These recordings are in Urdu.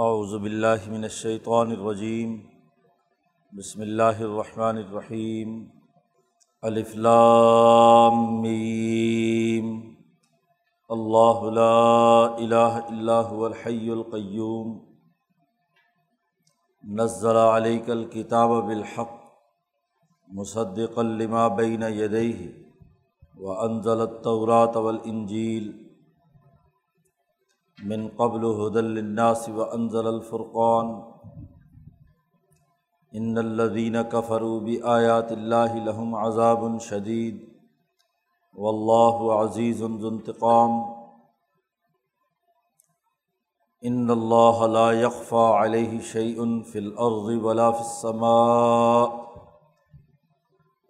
اعوذ باللہ من الشیطان الرجیم، بسم اللہ الرحمن الرحیم، الف لام میم، اللہ لا الہ الا هو الحی القیوم، نزل علیک الکتاب بالحق مصدقا لما بین یدیہ، وانزل التوراة والانجیل من قبل هدى للناس وانزل الفرقان. ان الذين كفروا بآيات الله لهم عذاب شديد. والله عزيز ذو انتقام. ان الله لا يخفى عليه شيء في الارض ولا في السماء.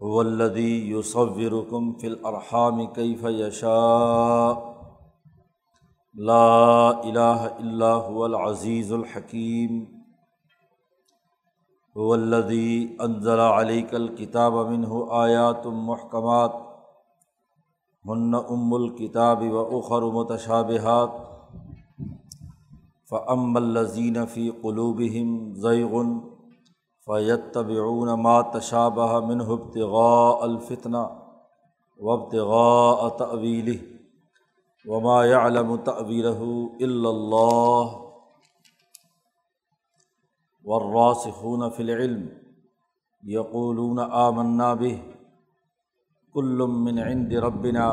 هو الذي يصوركم في الارحام كيف يشاء. لا الہ الا هو العزیز الحکیم هو الذي انزل عليك الكتاب منه آیات محکمات ہن ام الکتاب و اخر متشابہات فأما الذين في قلوبهم زيغ فيتبعون ما تشابه منه ابتغاء الفتنة وابتغاء تأويله. وما يعلم تأويله إلا الله والراسخون في العلم يقولون آمنا به كل من عند ربنا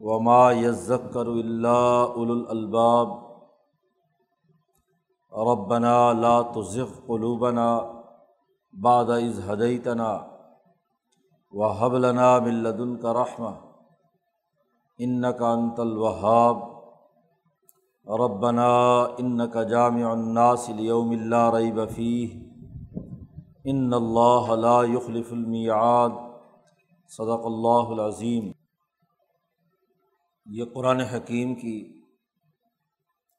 وما يذكر إلا أولو الألباب ربنا لا تزغ قلوبنا بعد إذ هديتنا وهب لنا من لدنك رحمة ان کا انت الوہاب ربنا ان کا جامع الناس لیوم اللہ رئی بفی ان اللہ لا يخلف المیعاد صدق اللہ العظیم یہ قرآن حکیم کی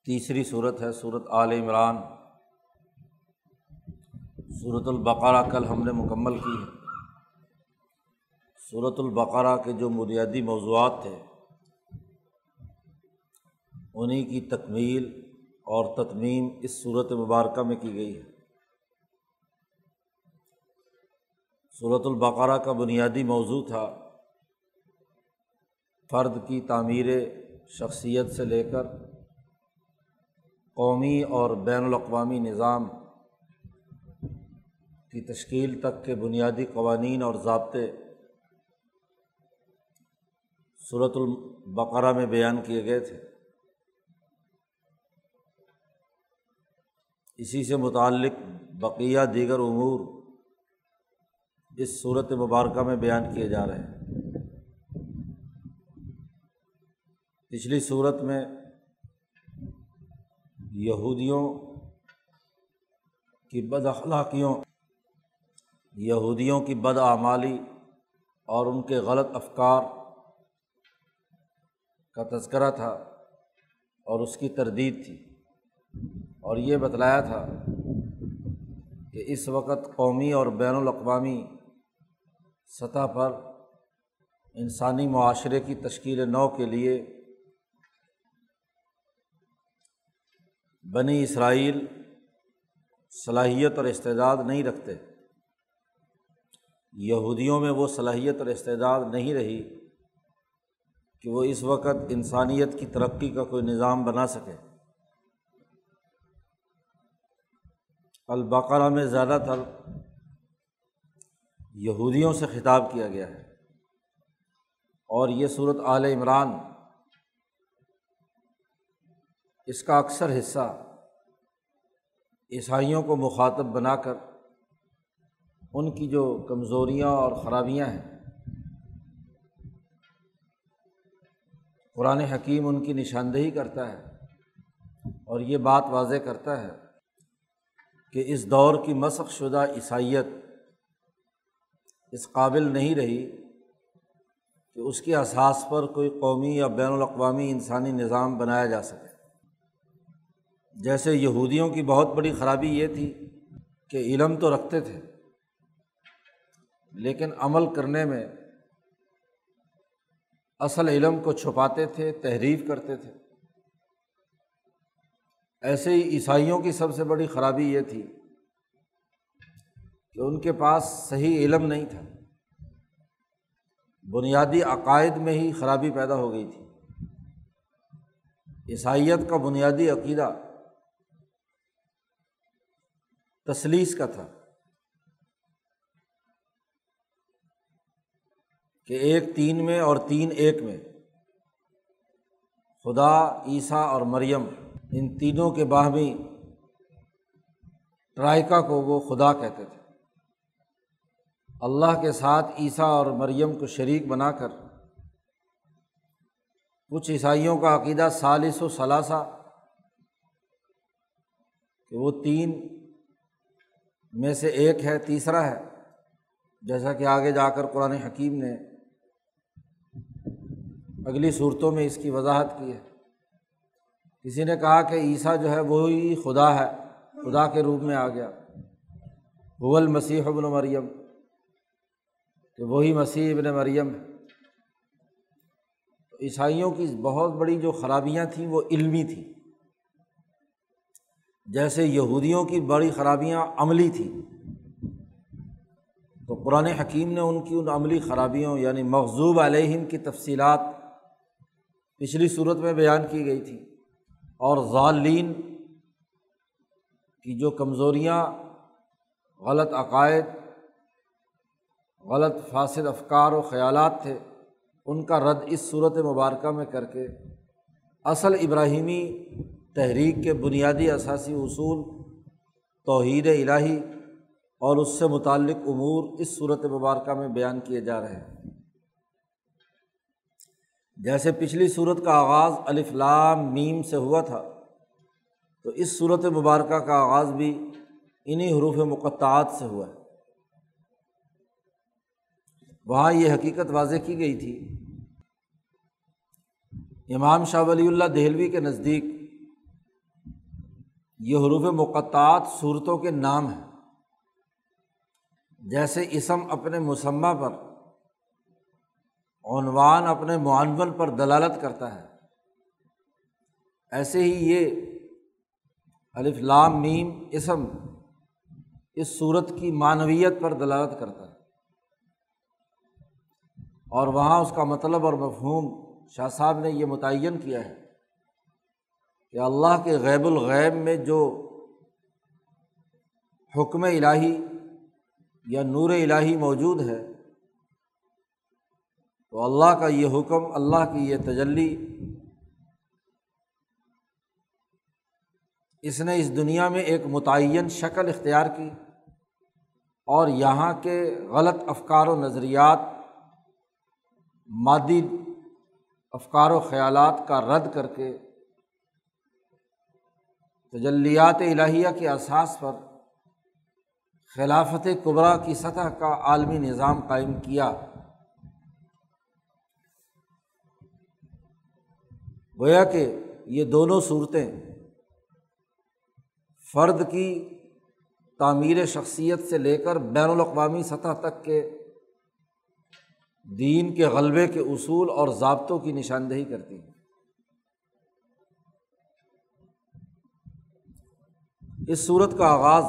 تیسری صورت ہے، صورت عال عمران. صورت البقرہ کل ہم نے مکمل کی ہے۔ صورت البقرہ کے جو بنیادی موضوعات تھے انہیں کی تکمیل اور تتمیم اس صورت مبارکہ میں کی گئی ہے۔ صورت البقرہ کا بنیادی موضوع تھا فرد کی تعمیر شخصیت سے لے کر قومی اور بین الاقوامی نظام کی تشکیل تک کے بنیادی قوانین اور ضابطے صورت البقرہ میں بیان کیے گئے تھے۔ اسی سے متعلق بقیہ دیگر امور اس صورت مبارکہ میں بیان کیے جا رہے ہیں۔ پچھلی صورت میں یہودیوں کی بد اخلاقیوں، یہودیوں کی بد اعمالی اور ان کے غلط افکار کا تذکرہ تھا اور اس کی تردید تھی۔ اور یہ بتلایا تھا کہ اس وقت قومی اور بین الاقوامی سطح پر انسانی معاشرے کی تشکیل نو کے لیے بنی اسرائیل صلاحیت اور استعداد نہیں رکھتے۔ یہودیوں میں وہ صلاحیت اور استعداد نہیں رہی کہ وہ اس وقت انسانیت کی ترقی کا کوئی نظام بنا سکے البقرہ میں زیادہ تر یہودیوں سے خطاب کیا گیا ہے۔ اور یہ صورت عال عمران اس کا اکثر حصہ عیسائیوں کو مخاطب بنا کر ان کی جو کمزوریاں اور خرابیاں ہیں، قرآن حکیم ان کی نشاندہی کرتا ہے اور یہ بات واضح کرتا ہے۔ کہ اس دور کی مسخ شدہ عیسائیت اس قابل نہیں رہی کہ اس کے اساس پر کوئی قومی یا بین الاقوامی انسانی نظام بنایا جا سکے۔ جیسے یہودیوں کی بہت بڑی خرابی یہ تھی کہ علم تو رکھتے تھے، لیکن عمل کرنے میں اصل علم کو چھپاتے تھے، تحریف کرتے تھے۔ ایسے ہی عیسائیوں کی سب سے بڑی خرابی یہ تھی کہ ان کے پاس صحیح علم نہیں تھا۔ بنیادی عقائد میں ہی خرابی پیدا ہو گئی تھی۔ عیسائیت کا بنیادی عقیدہ تصلیس کا تھا کہ ایک تین میں اور تین ایک میں خدا، عیسیٰ اور مریم ان تینوں کے باہمی ٹرائکا کو وہ خدا کہتے تھے۔ اللہ کے ساتھ عیسیٰ اور مریم کو شریک بنا کر کچھ عیسائیوں کا عقیدہ سالس و ثلاثہ کہ وہ تین میں سے ایک ہے، تیسرا ہے۔ جیسا کہ آگے جا کر قرآن حکیم نے اگلی صورتوں میں اس کی وضاحت کی ہے۔ کسی نے کہا کہ عیسیٰ جو ہے وہی خدا ہے، خدا کے روپ میں آ گیا۔ بھول مسیح ابن مریم۔ کہ وہی مسیح ابن مریم۔ ہے عیسائیوں کی بہت بڑی جو خرابیاں تھیں وہ علمی تھیں۔ جیسے یہودیوں کی بڑی خرابیاں عملی تھیں۔ تو قرآن حکیم نے ان کی ان عملی خرابیوں یعنی مغزوب علیہم کی تفصیلات پچھلی صورت میں بیان کی گئی تھی اور ظالین کی جو کمزوریاں، غلط عقائد، غلط فاصل افکار و خیالات تھے، ان کا رد اس صورت مبارکہ میں کر کے اصل ابراہیمی تحریک کے بنیادی اثاثی اصول، توحید الہی اور اس سے متعلق امور اس صورت مبارکہ میں بیان کیے جا رہے ہیں۔ جیسے پچھلی صورت کا آغاز الفلام میم سے ہوا تھا، تو اس صورت مبارکہ کا آغاز بھی انہیں حروف مقطعات سے ہوا ہے۔ وہاں یہ حقیقت واضح کی گئی تھی، امام شاہ ولی اللہ دہلوی کے نزدیک یہ حروف مقطعات صورتوں کے نام ہیں۔ جیسے اسم اپنے مسمہ پر عنوان اپنے معنون پر دلالت کرتا ہے۔ ایسے ہی یہ الف لام میم اسم اس صورت کی معنویت پر دلالت کرتا ہے۔ اور وہاں اس کا مطلب اور مفہوم شاہ صاحب نے یہ متعین کیا ہے کہ اللہ کے غیب الغیب میں جو حکم الہی یا نور الہی موجود ہے تو اللہ کا یہ حکم، اللہ کی یہ تجلی اس نے اس دنیا میں ایک متعین شکل اختیار کی اور یہاں کے غلط افکار و نظریات، مادی افکار و خیالات کا رد کر کے تجلیات الہیہ کے اساس پر خلافت قبرا کی سطح کا عالمی نظام قائم کیا۔ گویا کہ یہ دونوں صورتیں فرد کی تعمیر شخصیت سے لے کر بین الاقوامی سطح تک کے دین کے غلبے کے اصول اور ضابطوں کی نشاندہی کرتی ہیں۔ اس صورت کا آغاز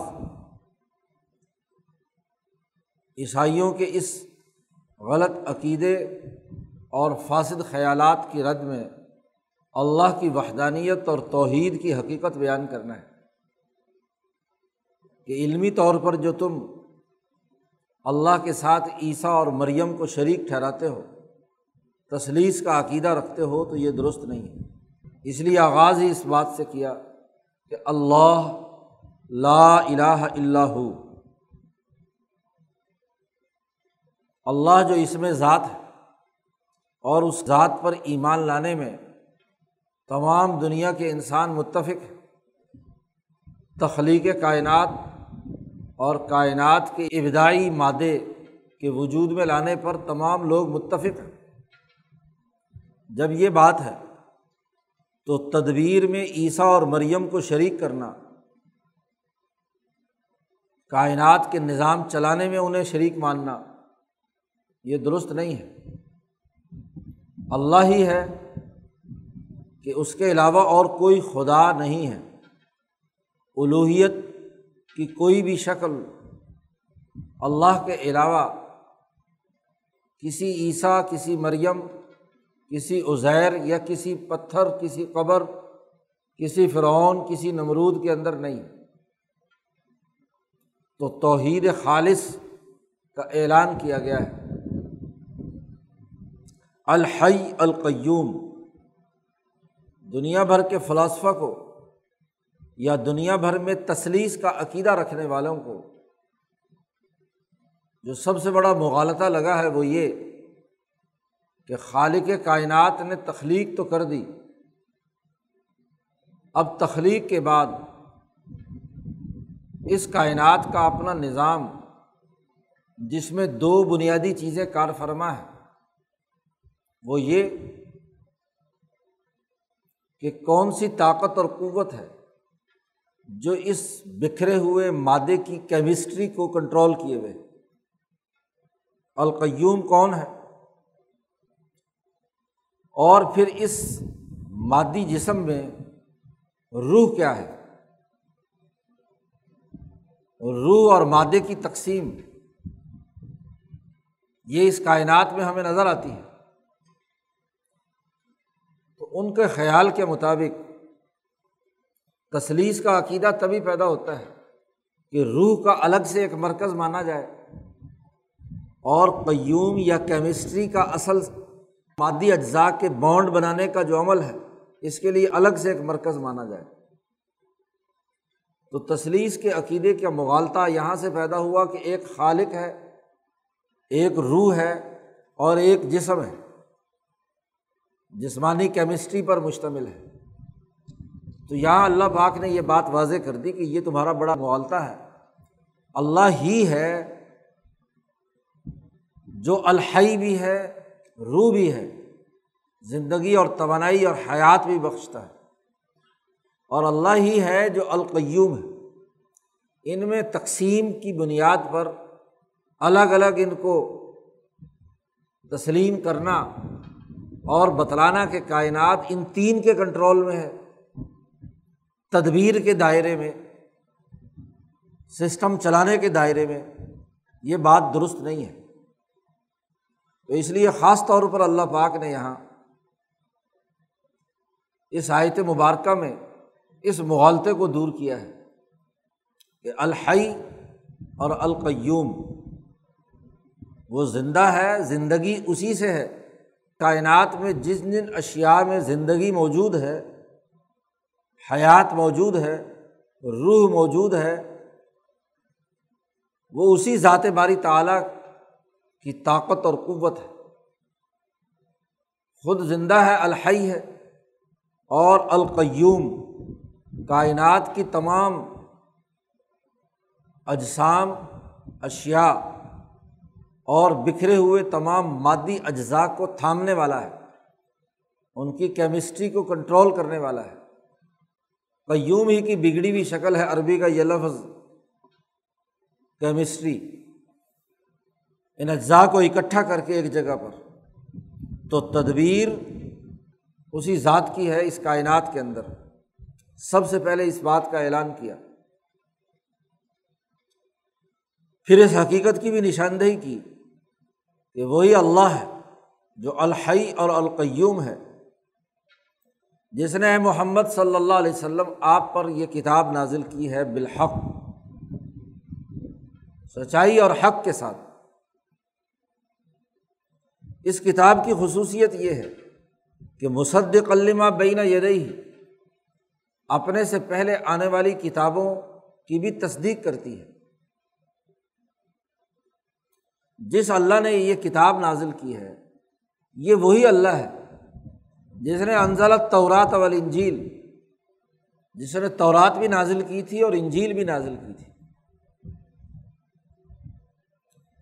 عیسائیوں کے اس غلط عقیدے اور فاسد خیالات کی رد میں اللہ کی وحدانیت اور توحید کی حقیقت بیان کرنا ہے۔ کہ علمی طور پر جو تم اللہ کے ساتھ عیسیٰ اور مریم کو شریک ٹھہراتے ہو تصلیس کا عقیدہ رکھتے ہو، تو یہ درست نہیں ہے۔ اس لیے آغاز ہی اس بات سے کیا کہ اللہ لا الہ اللہ اللہ جو اس میں ذات ہے اور اس ذات پر ایمان لانے میں تمام دنیا کے انسان متفق تخلیق کائنات اور کائنات کے ابتدائی مادے کے وجود میں لانے پر تمام لوگ متفق ہیں۔ جب یہ بات ہے تو تدبیر میں عیسیٰ اور مریم کو شریک کرنا، کائنات کے نظام چلانے میں انہیں شریک ماننا، یہ درست نہیں ہے۔ اللہ ہی ہے کہ اس کے علاوہ اور کوئی خدا نہیں ہے۔ الوحیت کی کوئی بھی شکل اللہ کے علاوہ کسی عیسیٰ، کسی مریم، کسی عزیر یا کسی پتھر، کسی قبر، کسی فرعون، کسی نمرود کے اندر نہیں۔ تو توحید خالص کا اعلان کیا گیا ہے۔ الحی القیوم۔ دنیا بھر کے فلاسفہ کو یا دنیا بھر میں تصلیس کا عقیدہ رکھنے والوں کو جو سب سے بڑا مغالطہ لگا ہے وہ یہ کہ خالق کائنات نے تخلیق تو کر دی، اب تخلیق کے بعد اس کائنات کا اپنا نظام جس میں دو بنیادی چیزیں کار فرما ہے وہ یہ کہ کون سی طاقت اور قوت ہے جو اس بکھرے ہوئے مادے کی کیمسٹری کو کنٹرول کیے ہوئے القیوم کون ہے؟ اور پھر اس مادی جسم میں روح کیا ہے؟ روح اور مادے کی تقسیم، یہ اس کائنات میں ہمیں نظر آتی ہے۔ ان کے خیال کے مطابق تصلیس کا عقیدہ تبھی پیدا ہوتا ہے کہ روح کا الگ سے ایک مرکز مانا جائے اور قیوم یا کیمسٹری کا اصل مادی اجزاء کے بانڈ بنانے کا جو عمل ہے، اس کے لیے الگ سے ایک مرکز مانا جائے۔ تو تصلیس کے عقیدے کا مغالطہ یہاں سے پیدا ہوا کہ ایک خالق ہے، ایک روح ہے اور ایک جسم ہے۔ جسمانی کیمسٹری پر مشتمل ہے۔ تو یہاں اللہ پاک نے یہ بات واضح کر دی کہ یہ تمہارا بڑا مغالطہ ہے۔ اللہ ہی ہے جو الحی بھی ہے روح بھی ہے۔ زندگی اور توانائی اور حیات بھی بخشتا ہے۔ اور اللہ ہی ہے جو القیوم ہے۔ ان میں تقسیم کی بنیاد پر الگ الگ ان کو تسلیم کرنا اور بتلانا کہ کائنات ان تین کے کنٹرول میں ہے، تدبیر کے دائرے میں، سسٹم چلانے کے دائرے میں، یہ بات درست نہیں ہے۔ تو اس لیے خاص طور پر اللہ پاک نے یہاں اس آیت مبارکہ میں اس مغالطے کو دور کیا ہے کہ الحی اور القیوم، وہ زندہ ہے، زندگی اسی سے ہے۔ کائنات میں جس جن اشیا میں زندگی موجود ہے، حیات موجود ہے، روح موجود ہے، وہ اسی ذات باری تعلیٰ کی طاقت اور قوت ہے۔ خود زندہ ہے، الحی ہے اور القیوم۔ کائنات کی تمام اجسام اشیا اور بکھرے ہوئے تمام مادی اجزاء کو تھامنے والا ہے۔ ان کی کیمسٹری کو کنٹرول کرنے والا ہے۔ قیوم ہی کی بگڑی ہوئی شکل ہے عربی کا یہ لفظ۔ کیمسٹری ان اجزاء کو اکٹھا کر کے ایک جگہ پر۔ تو تدبیر اسی ذات کی ہے اس کائنات کے اندر۔ سب سے پہلے اس بات کا اعلان کیا۔ پھر اس حقیقت کی بھی نشاندہی کی۔ کہ وہی اللہ ہے جو الحی اور القیوم ہے۔ جس نے محمد صلی اللہ علیہ وسلم آپ پر یہ کتاب نازل کی ہے بالحق، سچائی اور حق کے ساتھ۔ اس کتاب کی خصوصیت یہ ہے کہ مصدق علمہ بین یدئی اپنے سے پہلے آنے والی کتابوں کی بھی تصدیق کرتی ہے۔ جس اللہ نے یہ کتاب نازل کی ہے، یہ وہی اللہ ہے جس نے انزلت تورات اول انجیل جس نے تورات بھی نازل کی تھی اور انجیل بھی نازل کی تھی۔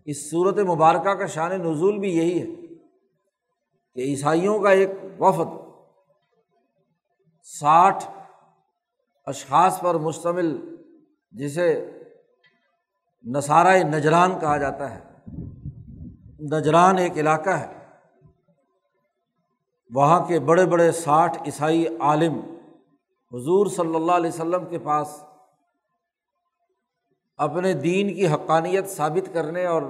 اس صورت مبارکہ کا شان نزول بھی یہی ہے کہ عیسائیوں کا ایک وفد ساٹھ اشخاص پر مشتمل، جسے نصارۂ نجران کہا جاتا ہے۔ نجران ایک علاقہ ہے۔ وہاں کے بڑے بڑے ساٹھ عیسائی عالم حضور صلی اللہ علیہ وسلم کے پاس اپنے دین کی حقانیت ثابت کرنے اور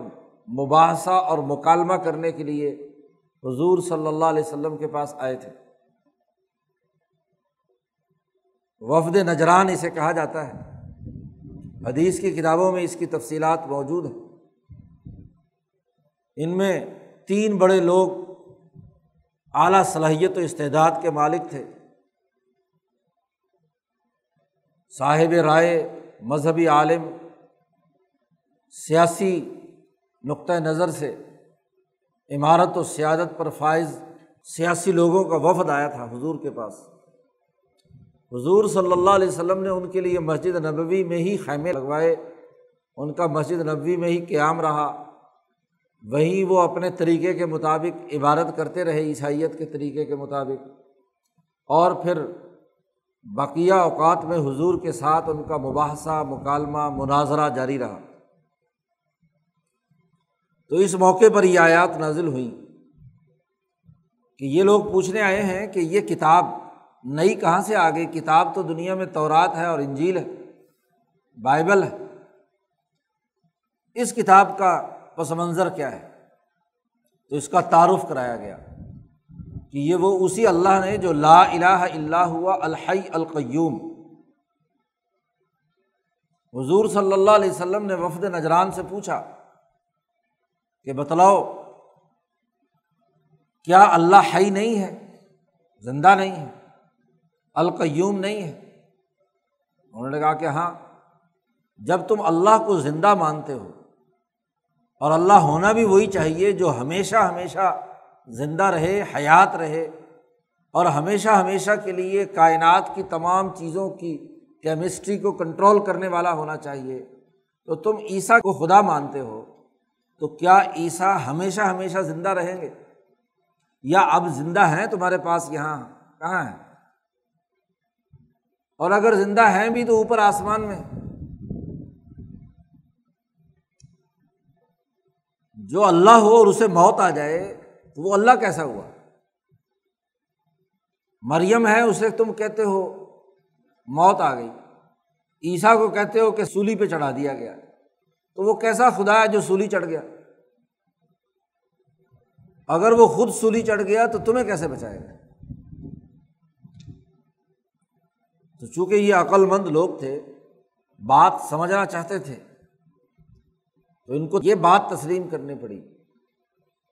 مباحثہ اور مکالمہ کرنے کے لیے حضور صلی اللہ علیہ وسلم کے پاس آئے تھے۔ وفد نجران اسے کہا جاتا ہے۔ حدیث کی کتابوں میں اس کی تفصیلات موجود ہیں۔ ان میں تین بڑے لوگ اعلیٰ صلاحیت و استعداد کے مالک تھے۔ صاحب رائے مذہبی عالم، سیاسی نقطۂ نظر سے عمارت و سیادت پر فائز سیاسی لوگوں کا وفد آیا تھا حضور کے پاس۔ حضور صلی اللہ علیہ وسلم نے ان کے لیے مسجد نبوی میں ہی خیمے لگوائے، ان کا مسجد نبوی میں ہی قیام رہا۔ وہیں وہ اپنے طریقے کے مطابق عبادت کرتے رہے، عیسائیت کے طریقے کے مطابق۔ اور پھر بقیہ اوقات میں حضور کے ساتھ ان کا مباحثہ، مکالمہ، مناظرہ جاری رہا۔ تو اس موقع پر یہ آیات نازل ہوئیں کہ یہ لوگ پوچھنے آئے ہیں کہ یہ کتاب نئی کہاں سے آ گئی کتاب تو دنیا میں تورات ہے اور انجیل ہے، بائبل ہے۔ اس کتاب کا پس منظر کیا ہے؟ تو اس کا تعارف کرایا گیا کہ یہ وہ اسی اللہ نے جو لا الہ الا ہوا الحی القیوم۔ حضور صلی اللہ علیہ وسلم نے وفد نجران سے پوچھا کہ بتلاؤ، کیا اللہ حی نہیں ہے؟ زندہ نہیں ہے؟ القیوم نہیں ہے؟ انہوں نے کہا کہ ہاں جب تم اللہ کو زندہ مانتے ہو اور اللہ ہونا بھی وہی چاہیے جو ہمیشہ ہمیشہ زندہ رہے، حیات رہے اور ہمیشہ ہمیشہ کے لیے کائنات کی تمام چیزوں کی کیمسٹری کو کنٹرول کرنے والا ہونا چاہیے۔ تو تم عیسیٰ کو خدا مانتے ہو، تو کیا عیسیٰ ہمیشہ ہمیشہ زندہ رہیں گے؟ یا اب زندہ ہیں تمہارے پاس یہاں؟ کہاں ہیں؟ اور اگر زندہ ہیں بھی تو اوپر آسمان میں۔ جو اللہ ہو اور اسے موت آ جائے، تو وہ اللہ کیسا ہوا؟ مریم ہے، اسے تم کہتے ہو موت آ گئی۔ عیسیٰ کو کہتے ہو کہ سولی پہ چڑھا دیا گیا۔ تو وہ کیسا خدا ہے جو سولی چڑھ گیا؟ اگر وہ خود سولی چڑھ گیا تو تمہیں کیسے بچائے گا؟ تو چونکہ یہ عقل مند لوگ تھے، بات سمجھنا چاہتے تھے تو ان کو یہ بات تسلیم کرنی پڑی۔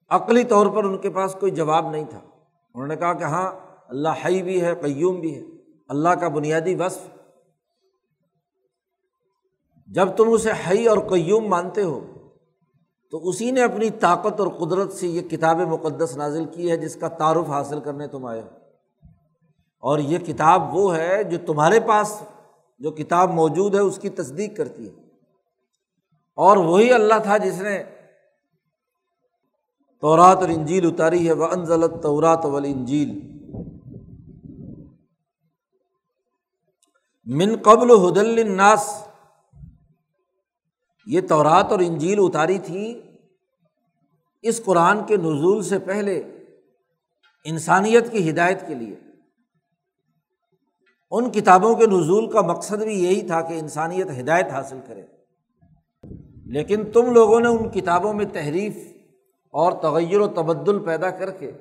عقلی طور پر ان کے پاس کوئی جواب نہیں تھا۔ انہوں نے کہا کہ ہاں اللہ حی بھی ہے، قیوم بھی ہے۔ اللہ کا بنیادی وصف۔ جب تم اسے حی اور قیوم مانتے ہو، تو اسی نے اپنی طاقت اور قدرت سے یہ کتاب مقدس نازل کی ہے، جس کا تعارف حاصل کرنے تم آئے ہو۔ اور یہ کتاب وہ ہے جو تمہارے پاس، جو کتاب موجود ہے، اس کی تصدیق کرتی ہے۔ اور وہی اللہ تھا جس نے تورات اور انجیل اتاری ہے وہ انزلت تورات ولی انجیل من قبل حدل الناس یہ تورات اور انجیل اتاری تھی اس قرآن کے نزول سے پہلے انسانیت کی ہدایت کے لیے۔ ان کتابوں کے نزول کا مقصد بھی یہی تھا کہ انسانیت ہدایت حاصل کرے۔ لیکن تم لوگوں نے ان کتابوں میں تحریف اور تغیر و تبدل پیدا کر کے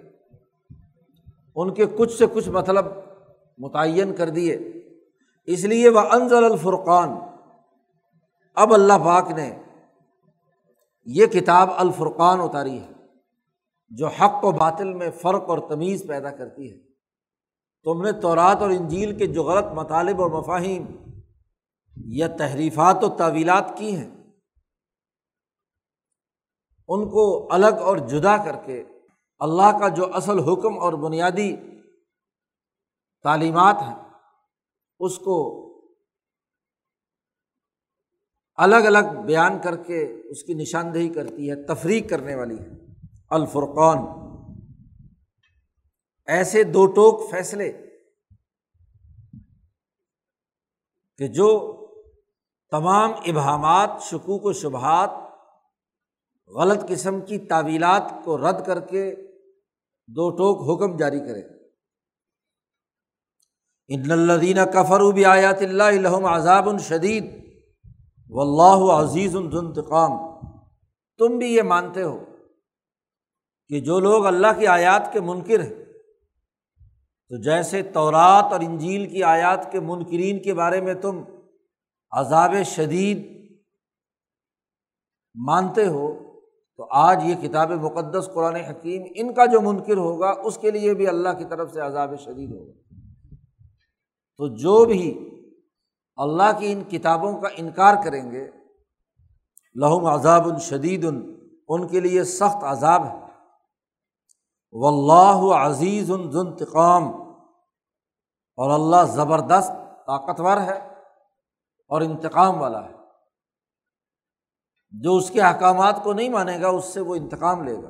ان کے کچھ سے کچھ مطلب متعین کر دیے۔ اس لیے وہ انضل الفرقان۔ اب اللہ پاک نے یہ کتاب الفرقان اتاری ہے، جو حق و باطل میں فرق اور تمیز پیدا کرتی ہے۔ تم نے تورات اور انجیل کے جو غلط مطالب اور مفاہیم یا تحریفات و تعویلات کی ہیں ان کو الگ اور جدا کر کے اللہ کا جو اصل حکم اور بنیادی تعلیمات ہیں، اس کو الگ الگ بیان کر کے اس کی نشاندہی کرتی ہے تفریح کرنے والی ہے۔ الفرقان۔ ایسے دو ٹوک فیصلے کہ جو تمام ابہامات، شکوک و شبہات غلط قسم کی تعویلات کو رد کر کے دو ٹوک حکم جاری کرے۔ ان الدین کفر بھی آیات اللہ عذاب الشدید و اللہ عزیز الانتقام تم بھی یہ مانتے ہو کہ جو لوگ اللہ کی آیات کے منکر ہیں، تو جیسے تورات اور انجیل کی آیات کے منکرین کے بارے میں تم عذاب شدید مانتے ہو تو آج یہ کتاب مقدس قرآن حکیم ان کا جو منکر ہوگا، اس کے لیے بھی اللہ کی طرف سے عذاب شدید ہوگا۔ تو جو بھی اللہ کی ان کتابوں کا انکار کریں گے، لہم عذاب الشدید ان کے لیے سخت عذاب ہے۔ و اللہ عزیز النتقام اور اللہ زبردست طاقتور ہے اور انتقام والا ہے۔ جو اس کے احکامات کو نہیں مانے گا، اس سے وہ انتقام لے گا۔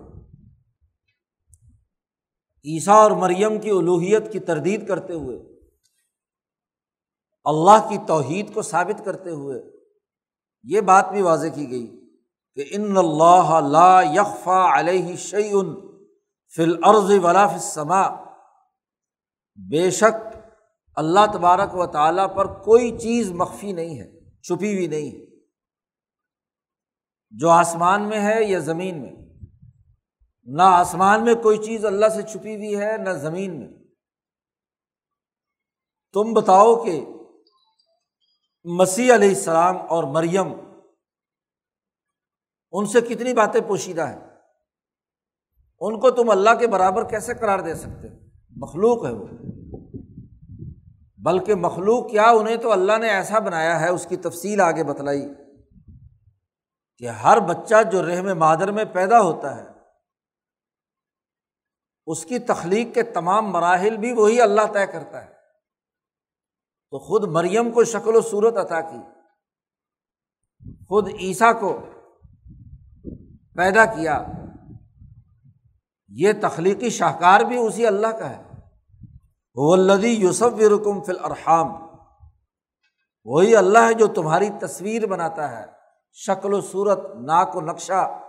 عیسیٰ اور مریم کی الوحیت کی تردید کرتے ہوئے، اللہ کی توحید کو ثابت کرتے ہوئے، یہ بات بھی واضح کی گئی کہ ان اللہ لا یکفا علیہ شعین فل عرض ولا سما بے شک اللہ تبارک و تعالیٰ پر کوئی چیز مخفی نہیں ہے، چھپی ہوئی نہیں ہے۔ جو آسمان میں ہے یا زمین میں۔ نہ آسمان میں کوئی چیز اللہ سے چھپی ہوئی ہے، نہ زمین میں۔ تم بتاؤ کہ مسیح علیہ السلام اور مریم ان سے کتنی باتیں پوشیدہ ہیں؟ ان کو تم اللہ کے برابر کیسے قرار دے سکتے مخلوق ہے وہ۔ بلکہ مخلوق کیا انہیں تو اللہ نے ایسا بنایا ہے، اس کی تفصیل آگے بتلائی۔ کہ ہر بچہ جو رحم مادر میں پیدا ہوتا ہے، اس کی تخلیق کے تمام مراحل بھی وہی اللہ طے کرتا ہے۔ تو خود مریم کو شکل و صورت عطا کی، خود عیسیٰ کو پیدا کیا۔ یہ تخلیقی شاہکار بھی اسی اللہ کا ہے۔ وہ الدی یوسف رکم فل ارحام وہی اللہ ہے جو تمہاری تصویر بناتا ہے۔ شکل و صورت، ناک و نقشہ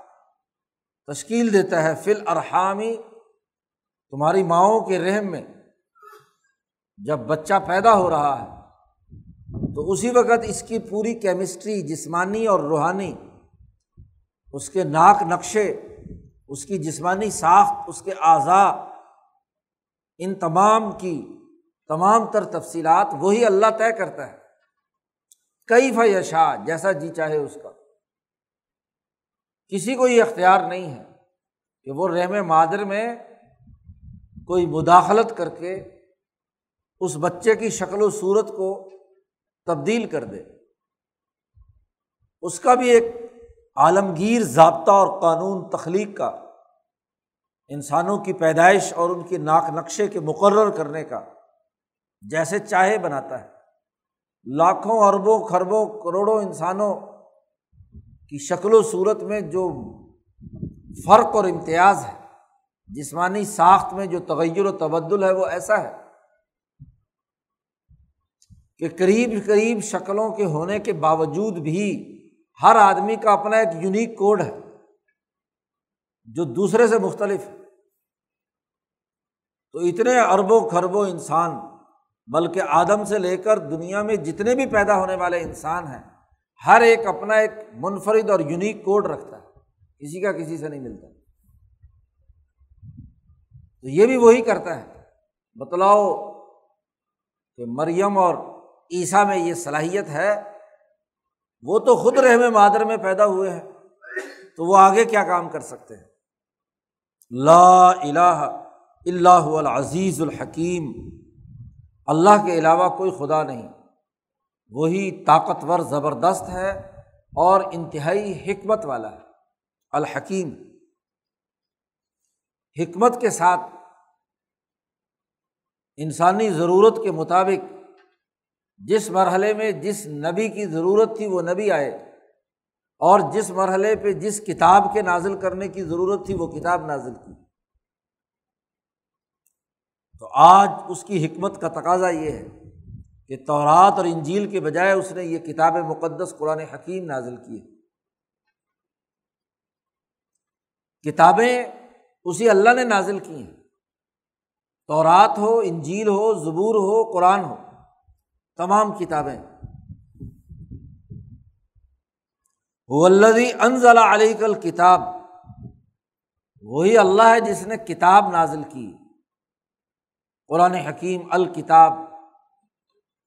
تشکیل دیتا ہے فل ارحامی تمہاری ماؤں کے رحم میں۔ جب بچہ پیدا ہو رہا ہے، تو اسی وقت اس کی پوری کیمسٹری جسمانی اور روحانی، اس کے ناک نقشے، اس کی جسمانی ساخت، اس کے اعضاء، ان تمام کی تمام تر تفصیلات، وہی اللہ طے کرتا ہے۔ کئی فیشا جیسا جی چاہے اس کا۔ کسی کو یہ اختیار نہیں ہے کہ وہ رحم مادر میں کوئی مداخلت کر کے اس بچے کی شکل و صورت کو تبدیل کر دے۔ اس کا بھی ایک عالمگیر ضابطہ اور قانون تخلیق کا، انسانوں کی پیدائش اور ان کے ناک نقشے کے مقرر کرنے کا، جیسے چاہے بناتا ہے۔ لاکھوں اربوں خربوں کروڑوں انسانوں کی شکل و صورت میں جو فرق اور امتیاز ہے، جسمانی ساخت میں جو تغیر و تبدل ہے، وہ ایسا ہے کہ قریب قریب شکلوں کے ہونے کے باوجود بھی ہر آدمی کا اپنا ایک یونیک کوڈ ہے جو دوسرے سے مختلف ہے۔ تو اتنے اربوں خربوں انسان، بلکہ آدم سے لے کر دنیا میں جتنے بھی پیدا ہونے والے انسان ہیں ہر ایک اپنا ایک منفرد اور یونیک کوڈ رکھتا ہے، کسی کا کسی سے نہیں ملتا۔ تو یہ بھی وہی کرتا ہے۔ بتلاؤ کہ مریم اور عیسیٰ میں یہ صلاحیت ہے؟ وہ تو خود رحم مادر میں پیدا ہوئے ہیں۔ تو وہ آگے کیا کام کر سکتے ہیں؟ لا الہ اللہ العزیز الحکیم۔ اللہ کے علاوہ کوئی خدا نہیں۔ وہی طاقتور زبردست ہے اور انتہائی حکمت والا ہے، الحکیم۔ حکمت کے ساتھ انسانی ضرورت کے مطابق جس مرحلے میں جس نبی کی ضرورت تھی وہ نبی آئے، اور جس مرحلے پہ جس کتاب کے نازل کرنے کی ضرورت تھی وہ کتاب نازل کی۔ تو آج اس کی حکمت کا تقاضا یہ ہے کہ تورات اور انجیل کے بجائے اس نے یہ کتاب مقدس قرآن حکیم نازل کی ہے۔ کتابیں اسی اللہ نے نازل کی ہیں۔ تورات ہو، انجیل ہو، زبور ہو، قرآن ہو، تمام کتابیں۔ ولدی انضل علی کل کتاب وہی اللہ ہے جس نے کتاب نازل کی۔ قرآن حکیم، الکتاب۔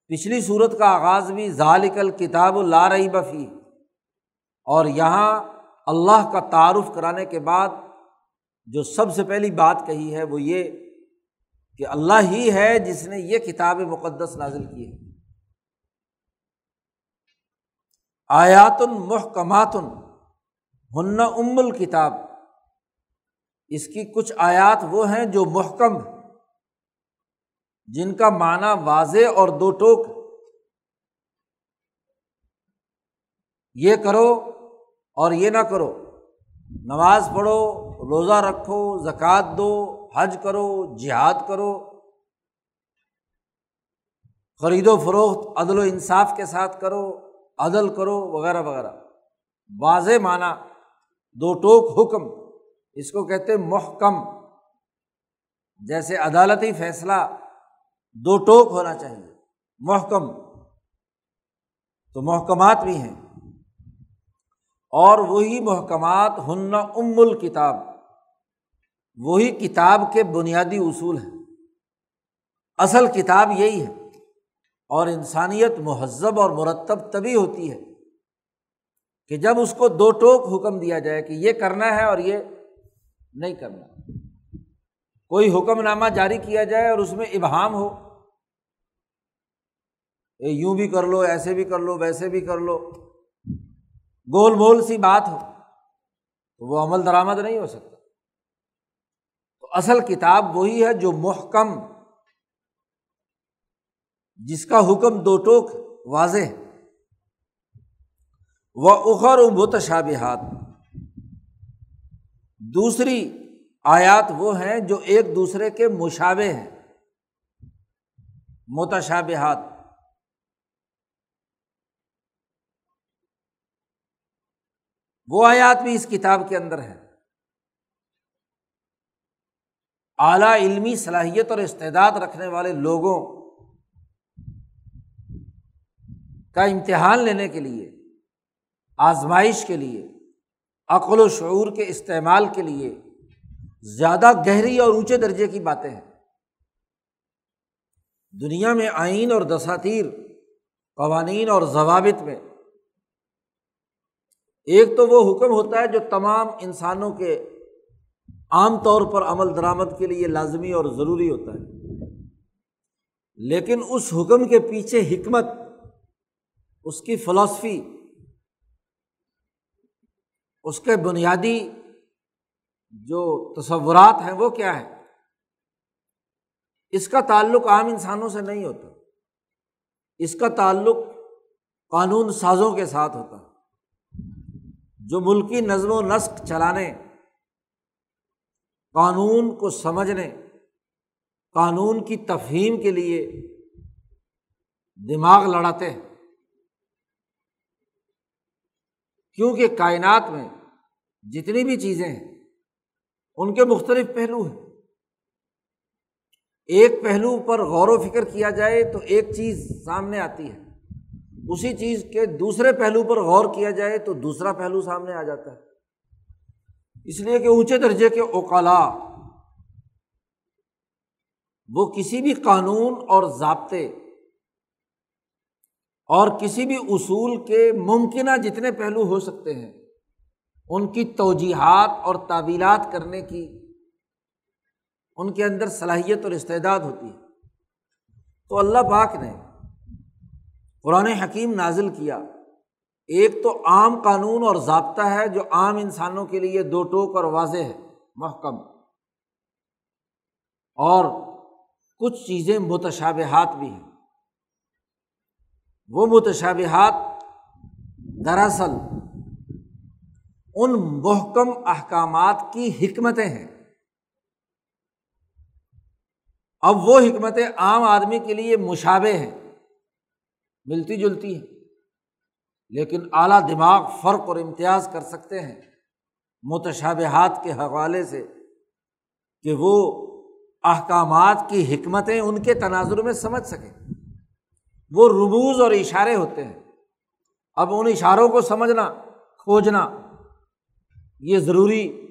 پچھلی صورت کا آغاز بھی ذالک الکتاب رہی بفی اور یہاں اللہ کا تعارف کرانے کے بعد جو سب سے پہلی بات کہی ہے وہ یہ کہ اللہ ہی ہے جس نے یہ کتاب مقدس نازل کی ہے۔ آیات محکمات ہن ام الکتاب۔ اس کی کچھ آیات وہ ہیں جو محکم جن کا معنی واضح اور دو ٹوک یہ کرو اور یہ نہ کرو۔ نماز پڑھو، روزہ رکھو، زکوٰۃ دو، حج کرو، جہاد کرو۔ خرید و فروخت، عدل و انصاف کے ساتھ کرو، عدل کرو، وغیرہ وغیرہ۔ واضح معنی، دو ٹوک حکم۔ اس کو کہتے محکم۔ جیسے عدالتی فیصلہ دو ٹوک ہونا چاہیے، محکم۔ تو محکمات بھی ہیں۔ اور وہی محکمات ہن ام الکتاب۔ وہی کتاب کے بنیادی اصول ہیں۔ اصل کتاب یہی ہے۔ اور انسانیت مہذب اور مرتب تبھی ہوتی ہے کہ جب اس کو دو ٹوک حکم دیا جائے کہ یہ کرنا ہے اور یہ نہیں کرنا۔ کوئی حکم نامہ جاری کیا جائے اور اس میں ابہام ہو۔ یوں بھی کر لو، ایسے بھی کر لو، ویسے بھی کر لو۔ گول مول سی بات ہو، تو وہ عمل درآمد نہیں ہو سکتا۔ تو اصل کتاب وہی ہے جو محکم، جس کا حکم دو ٹوک واضح وہ اخر و متشابہات۔ دوسری آیات وہ ہیں جو ایک دوسرے کے مشابے ہیں۔ متشابہات۔ وہ آیات بھی اس کتاب کے اندر ہے اعلیٰ علمی صلاحیت اور استعداد رکھنے والے لوگوں کا امتحان لینے کے لیے، آزمائش کے لیے، عقل و شعور کے استعمال کے لیے زیادہ گہری اور اونچے درجے کی باتیں ہیں۔ دنیا میں آئین اور دساتیر، قوانین اور ضوابط میں ایک تو وہ حکم ہوتا ہے جو تمام انسانوں کے عام طور پر عمل درآمد کے لیے لازمی اور ضروری ہوتا ہے۔ لیکن اس حکم کے پیچھے حکمت، اس کی فلاسفی اس کے بنیادی جو تصورات ہیں وہ کیا ہے اس کا تعلق عام انسانوں سے نہیں ہوتا۔ اس کا تعلق قانون سازوں کے ساتھ ہوتا۔ جو ملکی نظم و نسق چلانے، قانون کو سمجھنے، قانون کی تفہیم کے لیے دماغ لڑاتے ہیں۔ کیونکہ کائنات میں جتنی بھی چیزیں ہیں، ان کے مختلف پہلو ہیں۔ ایک پہلو پر غور و فکر کیا جائے تو ایک چیز سامنے آتی ہے۔ اسی چیز کے دوسرے پہلو پر غور کیا جائے تو دوسرا پہلو سامنے آ جاتا ہے۔ اس لیے کہ اونچے درجے کے اوقلا وہ کسی بھی قانون اور ضابطے اور کسی بھی اصول کے ممکنہ جتنے پہلو ہو سکتے ہیں، ان کی توجیحات اور تعویلات کرنے کی ان کے اندر صلاحیت اور استعداد ہوتی ہے۔ تو اللہ پاک نے قرآن حکیم نازل کیا۔ ایک تو عام قانون اور ضابطہ ہے جو عام انسانوں کے لیے دو ٹوک اور واضح ہے، محکم۔ اور کچھ چیزیں متشابہات بھی ہیں۔ وہ متشابہات دراصل ان محکم احکامات کی حکمتیں ہیں۔ اب وہ حکمتیں عام آدمی کے لیے مشابے ہیں۔ ملتی جلتی ہیں لیکن اعلیٰ دماغ فرق اور امتیاز کر سکتے ہیں متشابہات کے حوالے سے کہ وہ احکامات کی حکمتیں ان کے تناظر میں سمجھ سکیں۔ وہ رموز اور اشارے ہوتے ہیں۔ اب ان اشاروں کو سمجھنا، کھوجنا یہ ضروری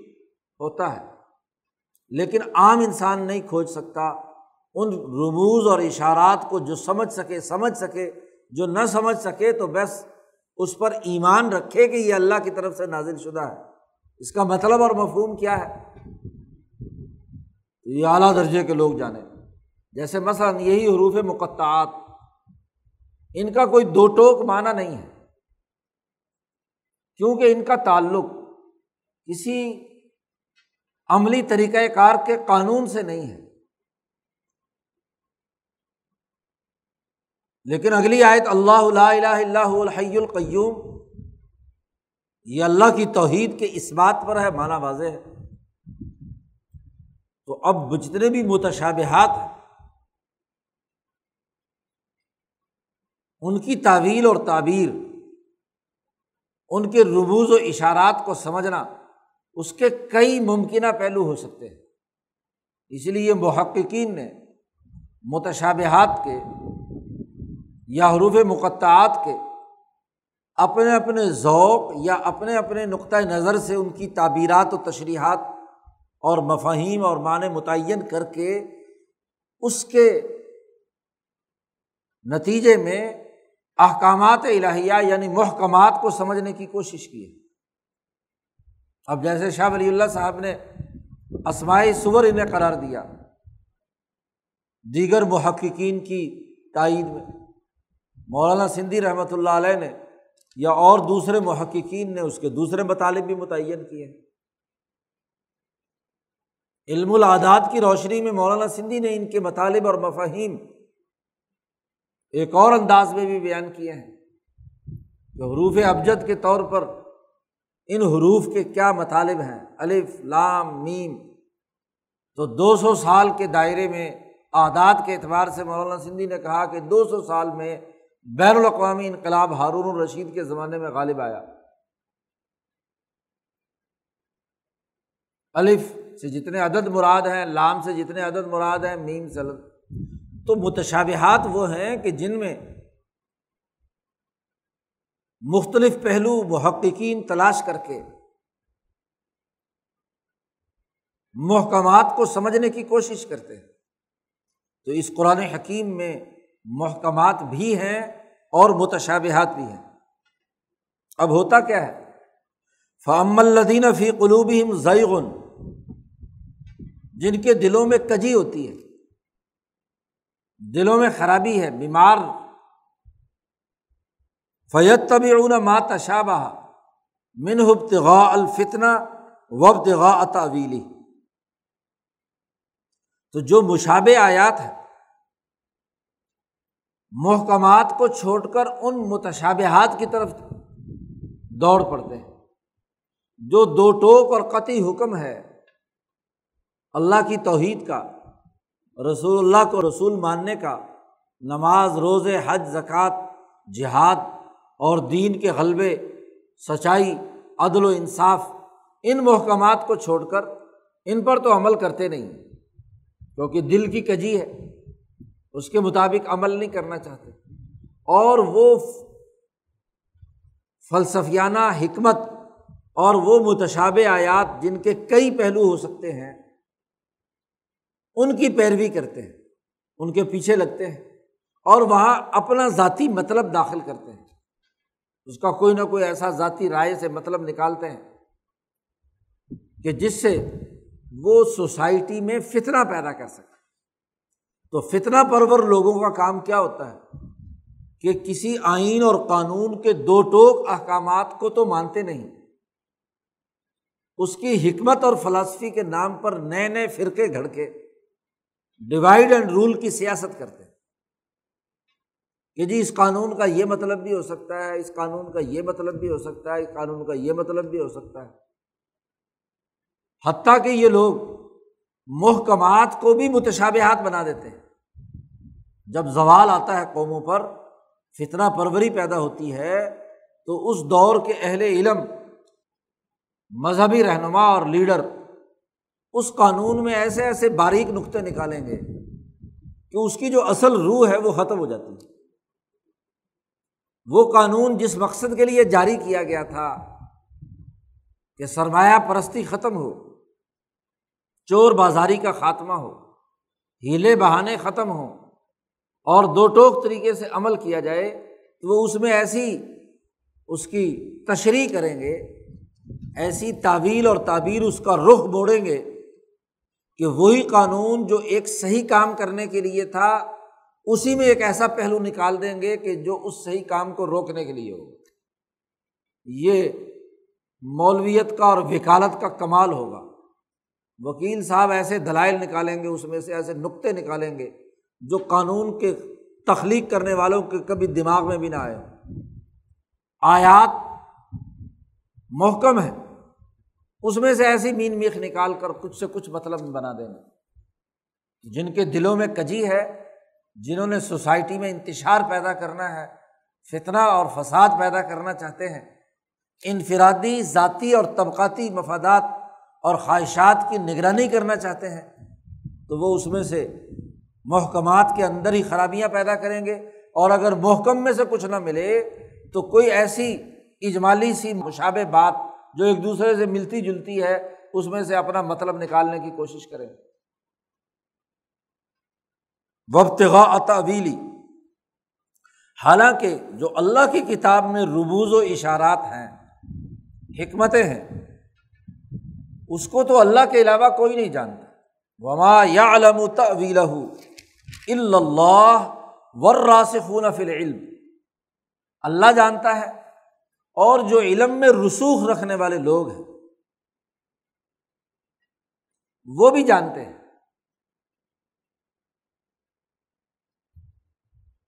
ہوتا ہے۔ لیکن عام انسان نہیں کھوج سکتا۔ ان رموز اور اشارات کو جو سمجھ سکے سمجھ سکے جو نہ سمجھ سکے تو بس اس پر ایمان رکھے کہ یہ اللہ کی طرف سے نازل شدہ ہے۔ اس کا مطلب اور مفہوم کیا ہے؟ یہ اعلیٰ درجے کے لوگ جانے۔ جیسے مثلاً یہی حروف مقطعات، ان کا کوئی دو ٹوک معنی نہیں ہے۔ کیونکہ ان کا تعلق کسی عملی طریقۂ کار کے قانون سے نہیں ہے۔ لیکن اگلی آیت اللہ الہ اللہ الحی القیوم، یہ اللہ کی توحید کے اس بات پر ہے مانا واضح ہے۔ تو اب جتنے بھی متشابہات ہیں، ان کی تعویل اور تعبیر، ان کے ربوز و اشارات کو سمجھنا، اس کے کئی ممکنہ پہلو ہو سکتے ہیں۔ اس لیے محققین نے متشابہات کے یا حروف مقطعات کے اپنے اپنے ذوق یا اپنے اپنے نقطۂ نظر سے ان کی تعبیرات و تشریحات اور مفاہیم اور معنی متعین کر کے اس کے نتیجے میں احکامات الہیہ یعنی محکمات کو سمجھنے کی کوشش کی ہے۔ اب جیسے شاہ ولی اللہ صاحب نے اسماعی سور انہیں قرار دیا، دیگر محققین کی تائید میں۔ مولانا سندھی رحمۃ اللہ علیہ نے یا اور دوسرے محققین نے اس کے دوسرے مطالب بھی متعین کیے ہیں۔ علم العادات کی روشنی میں مولانا سندھی نے ان کے مطالب اور مفاہیم ایک اور انداز میں بھی بیان کیے ہیں کہ حروف ابجد کے طور پر ان حروف کے کیا مطالب ہیں۔ الف، لام، میم۔ تو دو سو سال کے دائرے میں اعداد کے اعتبار سے مولانا سندھی نے کہا کہ دو سو سال میں بین الاقوامی انقلاب ہارون الرشید کے زمانے میں غالب آیا۔ الف سے جتنے عدد مراد ہیں، لام سے جتنے عدد مراد ہیں، میم سے تو متشابہات وہ ہیں کہ جن میں مختلف پہلو محققین تلاش کر کے محکمات کو سمجھنے کی کوشش کرتے ہیں۔ تو اس قرآن حکیم میں محکمات بھی ہیں اور متشابہات بھی ہیں۔ اب ہوتا کیا ہے؟ فعم الدین فی قلوب ضیغن جن کے دلوں میں کجی ہوتی ہے، دلوں میں خرابی ہے، بیمار فیت طبی اون مات شابہ من ابتغاء الفتنا وبتغا تعویلی تو جو مشابے آیات ہے محکمات کو چھوڑ کر ان متشابہات کی طرف دوڑ پڑتے ہیں۔ جو دو ٹوک اور قطعی حکم ہے، اللہ کی توحید کا، رسول اللہ کو رسول ماننے کا، نماز روز حج، زکوٰۃ، جہاد اور دین کے غلبے، سچائی، عدل و انصاف، ان محکمات کو چھوڑ کر ان پر تو عمل کرتے نہیں، کیونکہ دل کی کجی ہے۔ اس کے مطابق عمل نہیں کرنا چاہتے۔ اور وہ فلسفیانہ حکمت اور وہ متشاب آیات جن کے کئی پہلو ہو سکتے ہیں، ان کی پیروی کرتے ہیں، ان کے پیچھے لگتے ہیں اور وہاں اپنا ذاتی مطلب داخل کرتے ہیں۔ اس کا کوئی نہ کوئی ایسا ذاتی رائے سے مطلب نکالتے ہیں کہ جس سے وہ سوسائٹی میں فتنا پیدا کر سکے تو فتنا پرور لوگوں کا کام کیا ہوتا ہے؟ کہ کسی آئین اور قانون کے دو ٹوک احکامات کو تو مانتے نہیں۔ اس کی حکمت اور فلاسفی کے نام پر نئے نئے فرقے گھڑ کے ڈیوائڈ اینڈ رول کی سیاست کرتے۔ ہیں کہ جی اس قانون کا یہ مطلب بھی ہو سکتا ہے، اس قانون کا یہ مطلب بھی ہو سکتا ہے، اس قانون کا یہ مطلب بھی ہو سکتا ہے۔ حتیٰ کہ یہ لوگ محکمات کو بھی متشابہات بنا دیتے ہیں۔ جب زوال آتا ہے قوموں پر فتنا پروری پیدا ہوتی ہے، تو اس دور کے اہل علم، مذہبی رہنما اور لیڈر اس قانون میں ایسے ایسے باریک نقطے نکالیں گے کہ اس کی جو اصل روح ہے وہ ختم ہو جاتی ہے۔ وہ قانون جس مقصد کے لیے جاری کیا گیا تھا کہ سرمایہ پرستی ختم ہو چور بازاری کا خاتمہ ہو، ہیلے بہانے ختم ہوں اور دو ٹوک طریقے سے عمل کیا جائے، تو وہ اس میں ایسی اس کی تشریح کریں گے، ایسی تعویل اور تعبیر اس کا رخ موڑیں گے کہ وہی قانون جو ایک صحیح کام کرنے کے لیے تھا، اسی میں ایک ایسا پہلو نکال دیں گے کہ جو اس صحیح کام کو روکنے کے لیے ہو۔ یہ مولویت کا اور وکالت کا کمال ہوگا۔ وکیل صاحب ایسے دلائل نکالیں گے، اس میں سے ایسے نقطے نکالیں گے جو قانون کے تخلیق کرنے والوں کے کبھی دماغ میں بھی نہ آئے آیات محکم ہے اس میں سے ایسی مین میخ نکال کر کچھ سے کچھ مطلب بنا دیں گے۔ جن کے دلوں میں کجی ہے، جنہوں نے سوسائٹی میں انتشار پیدا کرنا ہے فتنا اور فساد پیدا کرنا چاہتے ہیں، انفرادی، ذاتی اور طبقاتی مفادات اور خواہشات کی نگرانی کرنا چاہتے ہیں، تو وہ اس میں سے محکمات کے اندر ہی خرابیاں پیدا کریں گے۔ اور اگر محکم میں سے کچھ نہ ملے، تو کوئی ایسی اجمالی سی مشابہ بات جو ایک دوسرے سے ملتی جلتی ہے، اس میں سے اپنا مطلب نکالنے کی کوشش کریں۔ وبتغا تعویلی حالانکہ جو اللہ کی کتاب میں ربوز و اشارات ہیں، حکمتیں ہیں اس کو تو اللہ کے علاوہ کوئی نہیں جانتا۔ وما یا علم طویل اللہ وراسخون فل علم اللہ جانتا ہے اور جو علم میں رسوخ رکھنے والے لوگ ہیں، وہ بھی جانتے ہیں۔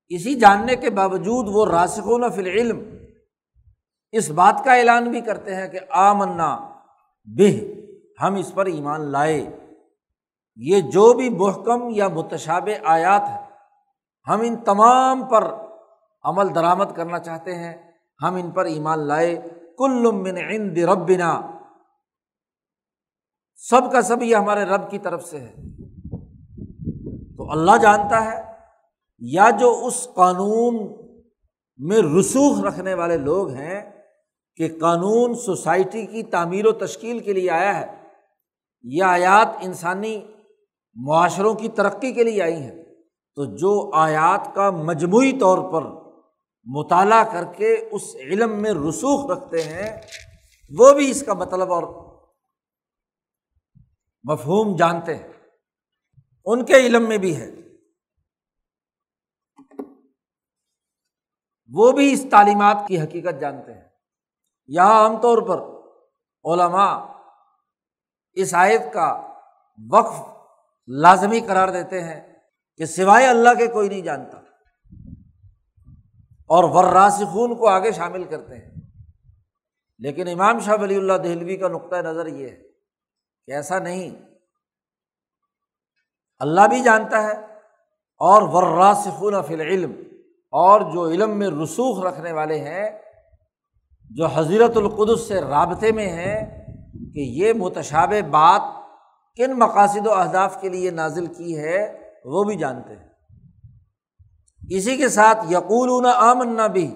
اسی جاننے کے باوجود وہ راسخون فل علم اس بات کا اعلان بھی کرتے ہیں کہ آ منا بہ۔ ہم اس پر ایمان لائے۔ یہ جو بھی محکم یا متشاب آیات ہے ہم ان تمام پر عمل درآمد کرنا چاہتے ہیں۔ ہم ان پر ایمان لائے۔ کل من عند ربنا۔ سب کا سب یہ ہمارے رب کی طرف سے ہے۔ تو اللہ جانتا ہے، یا جو اس قانون میں رسوخ رکھنے والے لوگ ہیں، کہ قانون سوسائٹی کی تعمیر و تشکیل کے لیے آیا ہے یہ آیات انسانی معاشروں کی ترقی کے لیے آئی ہیں۔ تو جو آیات کا مجموعی طور پر مطالعہ کر کے اس علم میں رسوخ رکھتے ہیں، وہ بھی اس کا مطلب اور مفہوم جانتے ہیں۔ ان کے علم میں بھی ہے۔ وہ بھی اس تعلیمات کی حقیقت جانتے ہیں۔ یہاں عام طور پر علماء اس آیت کا وقف لازمی قرار دیتے ہیں کہ سوائے اللہ کے کوئی نہیں جانتا اور وراسخون کو آگے شامل کرتے ہیں۔ لیکن امام شاہ ولی اللہ دہلوی کا نقطۂ نظر یہ ہے کہ ایسا نہیں۔ اللہ بھی جانتا ہے اور وراسخون فی العلم اور جو علم میں رسوخ رکھنے والے ہیں، جو حضرت القدس سے رابطے میں ہیں کہ یہ متشاب بات کن مقاصد و اہداف کے لیے نازل کی ہے، وہ بھی جانتے ہیں۔ اسی کے ساتھ یقول آمنا بھی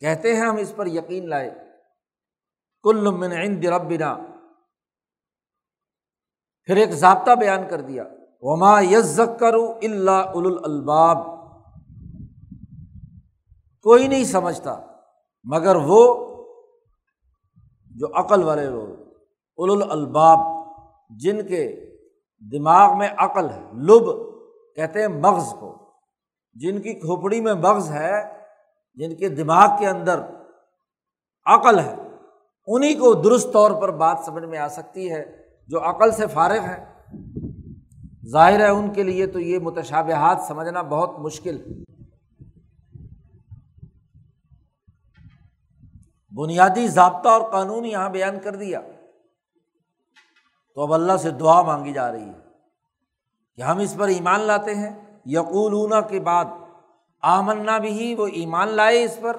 کہتے ہیں ہم اس پر یقین لائے۔ کل من عند ربنا۔ پھر ایک ضابطہ بیان کر دیا۔ وما یزکر اللہ الباب کوئی نہیں سمجھتا، مگر وہ جو عقل والے لوگ۔ اول الباب جن کے دماغ میں عقل ہے، لب، کہتے ہیں مغز کو۔ جن کی کھوپڑی میں مغز ہے، جن کے دماغ کے اندر عقل ہے انہیں کو درست طور پر بات سمجھ میں آ سکتی ہے، جو عقل سے فارغ ہے ظاہر ہے، ان کے لیے تو یہ متشابہات سمجھنا بہت مشکل۔ بنیادی ضابطہ اور قانون یہاں بیان کر دیا۔ تو اب اللہ سے دعا مانگی جا رہی ہے کہ ہم اس پر ایمان لاتے ہیں۔ یقول کے بعد، آمنا بھی وہ ایمان لائے اس پر۔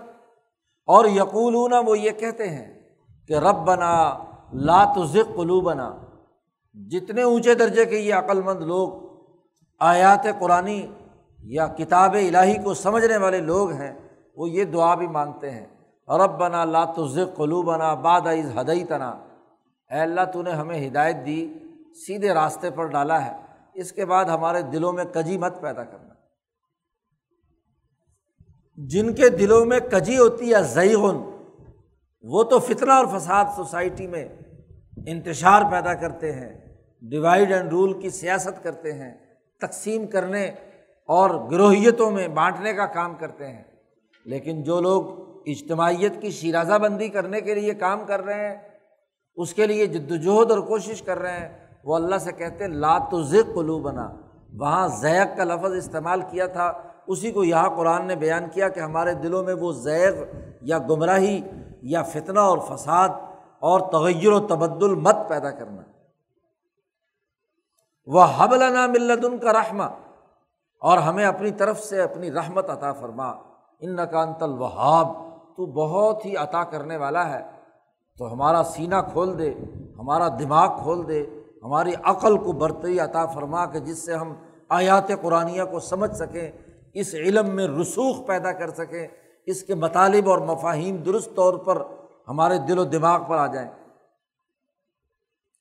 اور یقول وہ یہ کہتے ہیں کہ رب بنا لات قلو بنا جتنے اونچے درجے کے یہ عقلمند لوگ، آیات قرآن یا کتاب الہی کو سمجھنے والے لوگ ہیں، وہ یہ دعا بھی مانگتے ہیں۔ رب بنا لات قلو بنا باد از ہدئی تنا اے اللہ تو نے ہمیں ہدایت دی، سیدھے راستے پر ڈالا ہے۔ اس کے بعد ہمارے دلوں میں کجی مت پیدا کرنا۔ جن کے دلوں میں کجی ہوتی ہے ضعیغن وہ تو فتنہ اور فساد سوسائٹی میں انتشار پیدا کرتے ہیں، ڈیوائڈ اینڈ رول کی سیاست کرتے ہیں، تقسیم کرنے اور گروہیتوں میں بانٹنے کا کام کرتے ہیں۔ لیکن جو لوگ اجتماعیت کی شیرازہ بندی کرنے کے لیے کام کر رہے ہیں اس کے لیے جد وجہد اور کوشش کر رہے ہیں۔ وہ اللہ سے کہتے ہیں لات و ذک قلو بنا وہاں ذیق کا لفظ استعمال کیا تھا۔ اسی کو یہاں قرآن نے بیان کیا کہ ہمارے دلوں میں وہ ذیغ یا گمراہی یا فتنہ اور فساد اور تغیر و تبدل مت پیدا کرنا۔ وہ حبلنا ملدن کا رحمہ۔ اور ہمیں اپنی طرف سے اپنی رحمت عطا فرما۔ ان نقانت الوہاب تو بہت ہی عطا کرنے والا ہے۔ تو ہمارا سینہ کھول دے، ہمارا دماغ کھول دے، ہماری عقل کو برتری عطا فرما کے جس سے ہم آیات قرآن کو سمجھ سکیں، اس علم میں رسوخ پیدا کر سکیں، اس کے مطالب اور مفاہیم درست طور پر ہمارے دل و دماغ پر آ جائیں۔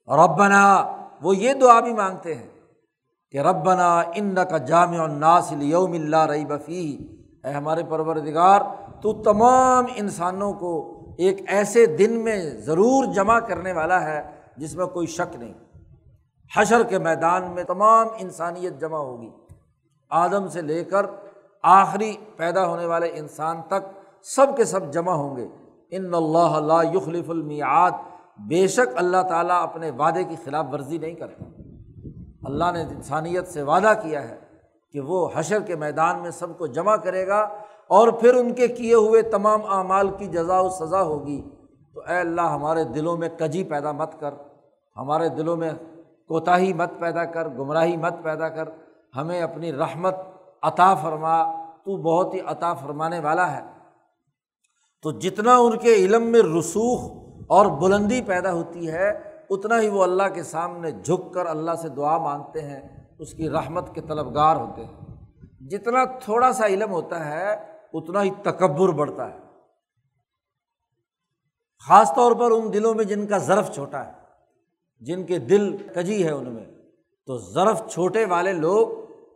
ربنا، وہ یہ دعا بھی مانگتے ہیں کہ ربنا ان کا جامع الناس یوم اللہ رئی بفی اے ہمارے پروردگار، تو تمام انسانوں کو ایک ایسے دن میں ضرور جمع کرنے والا ہے جس میں کوئی شک نہیں۔ حشر کے میدان میں تمام انسانیت جمع ہوگی۔ آدم سے لے کر آخری پیدا ہونے والے انسان تک سب کے سب جمع ہوں گے۔ ان اللہ اللہ یخلف المیعاد۔ بے شک اللہ تعالیٰ اپنے وعدے کی خلاف ورزی نہیں کرتا۔ اللہ نے انسانیت سے وعدہ کیا ہے کہ وہ حشر کے میدان میں سب کو جمع کرے گا۔ اور پھر ان کے کیے ہوئے تمام اعمال کی جزا و سزا ہوگی۔ تو اے اللہ، ہمارے دلوں میں کجی پیدا مت کر۔ ہمارے دلوں میں کوتاہی مت پیدا کر، گمراہی مت پیدا کر۔ ہمیں اپنی رحمت عطا فرما۔ تو بہت ہی عطا فرمانے والا ہے۔ تو جتنا ان کے علم میں رسوخ اور بلندی پیدا ہوتی ہے، اتنا ہی وہ اللہ کے سامنے جھک کر اللہ سے دعا مانگتے ہیں۔ اس کی رحمت کے طلبگار ہوتے ہیں۔ جتنا تھوڑا سا علم ہوتا ہے اتنا ہی تکبر بڑھتا ہے۔ خاص طور پر ان دلوں میں جن کا ضرف چھوٹا ہے، جن کے دل کجی ہے ان میں، تو ضرف چھوٹے والے لوگ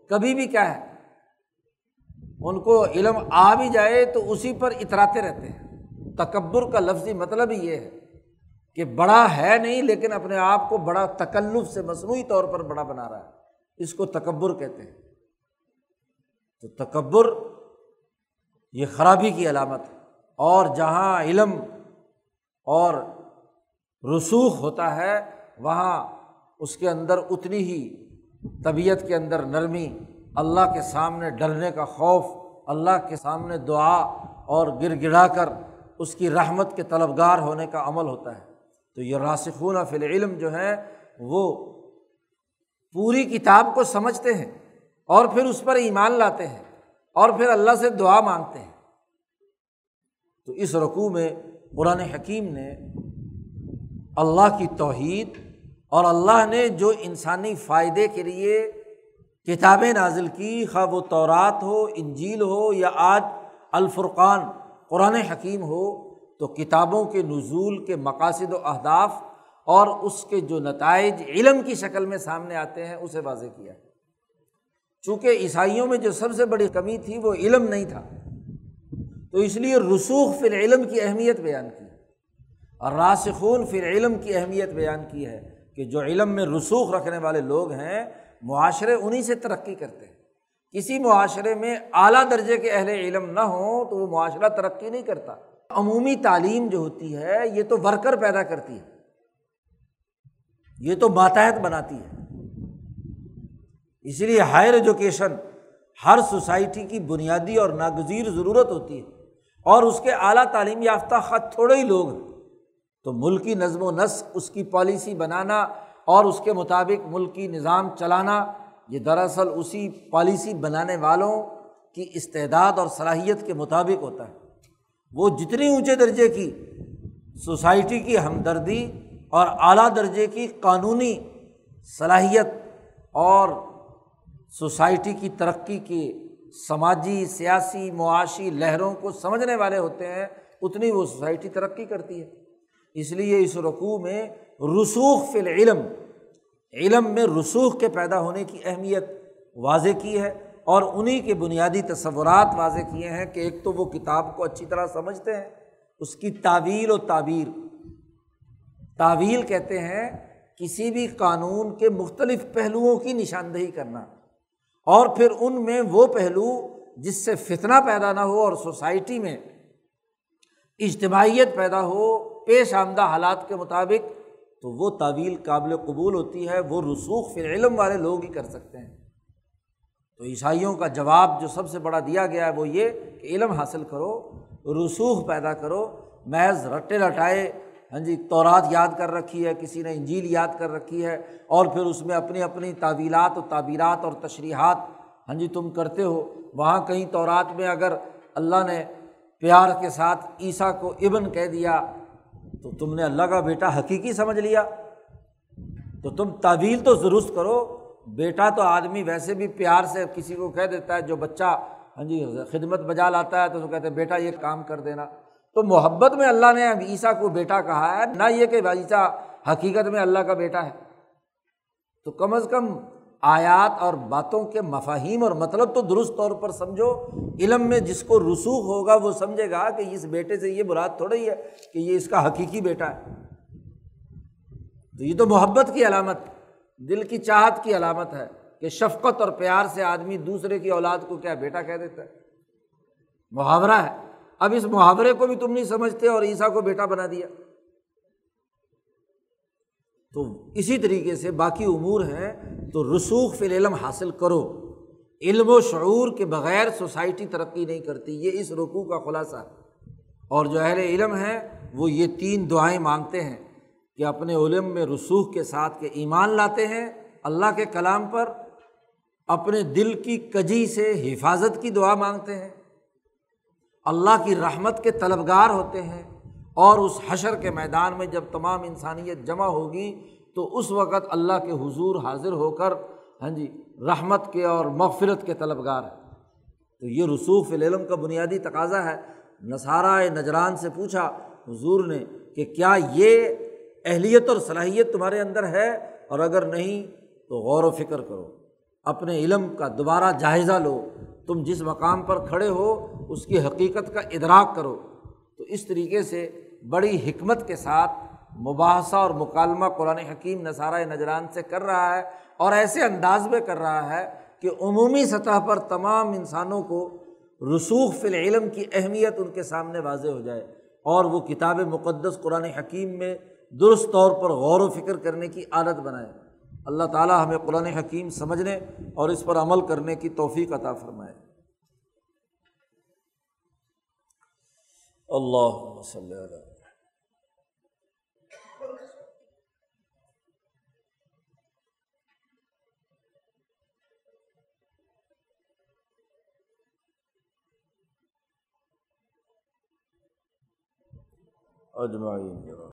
کبھی بھی کیا ہے، ان کو علم آ بھی جائے تو اسی پر اتراتے رہتے ہیں۔ تکبر کا لفظی مطلب ہی یہ ہے کہ بڑا ہے نہیں لیکن اپنے آپ کو بڑا تکلف سے مصنوعی طور پر بڑا بنا رہا ہے۔ اس کو تکبر کہتے ہیں۔ تو تکبر یہ خرابی کی علامت ہے۔ اور جہاں علم اور رسوخ ہوتا ہے، وہاں اس کے اندر اتنی ہی طبیعت کے اندر نرمی، اللہ کے سامنے ڈرنے کا خوف، اللہ کے سامنے دعا اور گر گڑا کر اس کی رحمت کے طلبگار ہونے کا عمل ہوتا ہے۔ تو یہ راسخون فی العلم جو ہے وہ پوری کتاب کو سمجھتے ہیں اور پھر اس پر ایمان لاتے ہیں۔ اور پھر اللہ سے دعا مانگتے ہیں۔ تو اس رقوع میں قرآن حکیم نے اللہ کی توحید اور اللہ نے جو انسانی فائدے کے لیے کتابیں نازل کی، خواہ وہ تورات ہو، انجیل ہو یا آج الفرقان قرآن حکیم ہو، تو کتابوں کے نزول کے مقاصد و اہداف اور اس کے جو نتائج علم کی شکل میں سامنے آتے ہیں، اسے واضح کیا۔ ہے چونکہ عیسائیوں میں جو سب سے بڑی کمی تھی وہ علم نہیں تھا۔ تو اس لیے رسوخ فر علم کی اہمیت بیان کی۔ اور راسخون فر علم کی اہمیت بیان کی ہے کہ جو علم میں رسوخ رکھنے والے لوگ ہیں، معاشرے انہیں سے ترقی کرتے ہیں۔ کسی معاشرے میں اعلیٰ درجے کے اہل علم نہ ہوں تو وہ معاشرہ ترقی نہیں کرتا۔ عمومی تعلیم جو ہوتی ہے، یہ تو ورکر پیدا کرتی ہے۔ یہ تو ماتحت بناتی ہے۔ اس لیے ہائر ایجوکیشن ہر سوسائٹی کی بنیادی اور ناگزیر ضرورت ہوتی ہے اور اس کے اعلیٰ تعلیم یافتہ خط تھوڑے ہی لوگ ہیں۔ تو ملکی نظم و نسق، اس کی پالیسی بنانا اور اس کے مطابق ملکی نظام چلانا، یہ دراصل اسی پالیسی بنانے والوں کی استعداد اور صلاحیت کے مطابق ہوتا ہے۔ وہ جتنی اونچے درجے کی سوسائٹی کی ہمدردی اور اعلیٰ درجے کی قانونی صلاحیت اور سوسائٹی کی ترقی کے سماجی، سیاسی، معاشی لہروں کو سمجھنے والے ہوتے ہیں، اتنی وہ سوسائٹی ترقی کرتی ہے۔ اس لیے اس رقوع میں رسوخ فی العلم، علم میں رسوخ کے پیدا ہونے کی اہمیت واضح کی ہے اور انہیں کے بنیادی تصورات واضح کیے ہیں کہ ایک تو وہ کتاب کو اچھی طرح سمجھتے ہیں، اس کی تعویل و تعبیر۔ تعویل کہتے ہیں کسی بھی قانون کے مختلف پہلوؤں کی نشاندہی کرنا۔ اور پھر ان میں وہ پہلو جس سے فتنہ پیدا نہ ہو اور سوسائٹی میں اجتماعیت پیدا ہو، پیش آمدہ حالات کے مطابق، تو وہ تعویل قابل قبول ہوتی ہے، وہ رسوخ فی علم والے لوگ ہی کر سکتے ہیں۔ تو عیسائیوں کا جواب جو سب سے بڑا دیا گیا ہے وہ یہ کہ علم حاصل کرو، رسوخ پیدا کرو، محض رٹے رٹائے ہاں جی تورات یاد کر رکھی ہے، کسی نے انجیل یاد کر رکھی ہے، اور پھر اس میں اپنی اپنی تعویلات و تعبیرات اور تشریحات ہاں جی تم کرتے ہو۔ وہاں کہیں تورات میں اگر اللہ نے پیار کے ساتھ عیسیٰ کو ابن کہہ دیا، تو تم نے اللہ کا بیٹا حقیقی سمجھ لیا۔ تو تم تعویل تو درست کرو، بیٹا تو آدمی ویسے بھی پیار سے کسی کو کہہ دیتا ہے، جو بچہ ہاں جی خدمت بجا لاتا ہے تو کہتے ہیں، بیٹا یہ کام کر دینا۔ تو محبت میں اللہ نے اب عیسیٰ کو بیٹا کہا ہے، نہ یہ کہ عیسیٰ حقیقت میں اللہ کا بیٹا ہے۔ تو کم از کم آیات اور باتوں کے مفاہیم اور مطلب تو درست طور پر سمجھو۔ علم میں جس کو رسوخ ہوگا وہ سمجھے گا کہ اس بیٹے سے یہ براد تھوڑا ہی ہے کہ یہ اس کا حقیقی بیٹا ہے۔ تو یہ تو محبت کی علامت، دل کی چاہت کی علامت ہے کہ شفقت اور پیار سے آدمی دوسرے کی اولاد کو کیا بیٹا کہہ دیتا ہے۔ محاورہ ہے۔ اب اس محاورے کو بھی تم نہیں سمجھتے اور عیسیٰ کو بیٹا بنا دیا۔ تو اسی طریقے سے باقی امور ہیں، تو رسوخ فی العلم حاصل کرو۔ علم و شعور کے بغیر سوسائٹی ترقی نہیں کرتی، یہ اس رقوع کا خلاصہ۔ ہے اور جو اہل علم ہے وہ یہ تین دعائیں مانگتے ہیں کہ اپنے علم میں رسوخ کے ساتھ کے ایمان لاتے ہیں، اللہ کے کلام پر اپنے دل کی کجی سے حفاظت کی دعا مانگتے ہیں۔ اللہ کی رحمت کے طلبگار ہوتے ہیں اور اس حشر کے میدان میں جب تمام انسانیت جمع ہوگی تو اس وقت اللہ کے حضور حاضر ہو کر ہاں جی رحمت کے اور مغفرت کے طلبگار ہیں۔ تو یہ رسوخ العلم کا بنیادی تقاضا ہے۔ نصارہ نجران سے پوچھا، حضور نے کہ کیا یہ اہلیت اور صلاحیت تمہارے اندر ہے؟ اور اگر نہیں تو غور و فکر کرو، اپنے علم کا دوبارہ جائزہ لو۔ تم جس مقام پر کھڑے ہو، اس کی حقیقت کا ادراک کرو۔ تو اس طریقے سے بڑی حکمت کے ساتھ مباحثہ اور مکالمہ قرآن حکیم نصارۂ نجران سے کر رہا ہے اور ایسے انداز میں کر رہا ہے کہ عمومی سطح پر تمام انسانوں کو رسوخ فی العلم کی اہمیت ان کے سامنے واضح ہو جائے اور وہ کتاب مقدس قرآن حکیم میں درست طور پر غور و فکر کرنے کی عادت بنائے۔ اللہ تعالیٰ ہمیں قرآن حکیم سمجھنے اور اس پر عمل کرنے کی توفیق عطا فرمائے۔ اللہ وسلم۔ اجمعین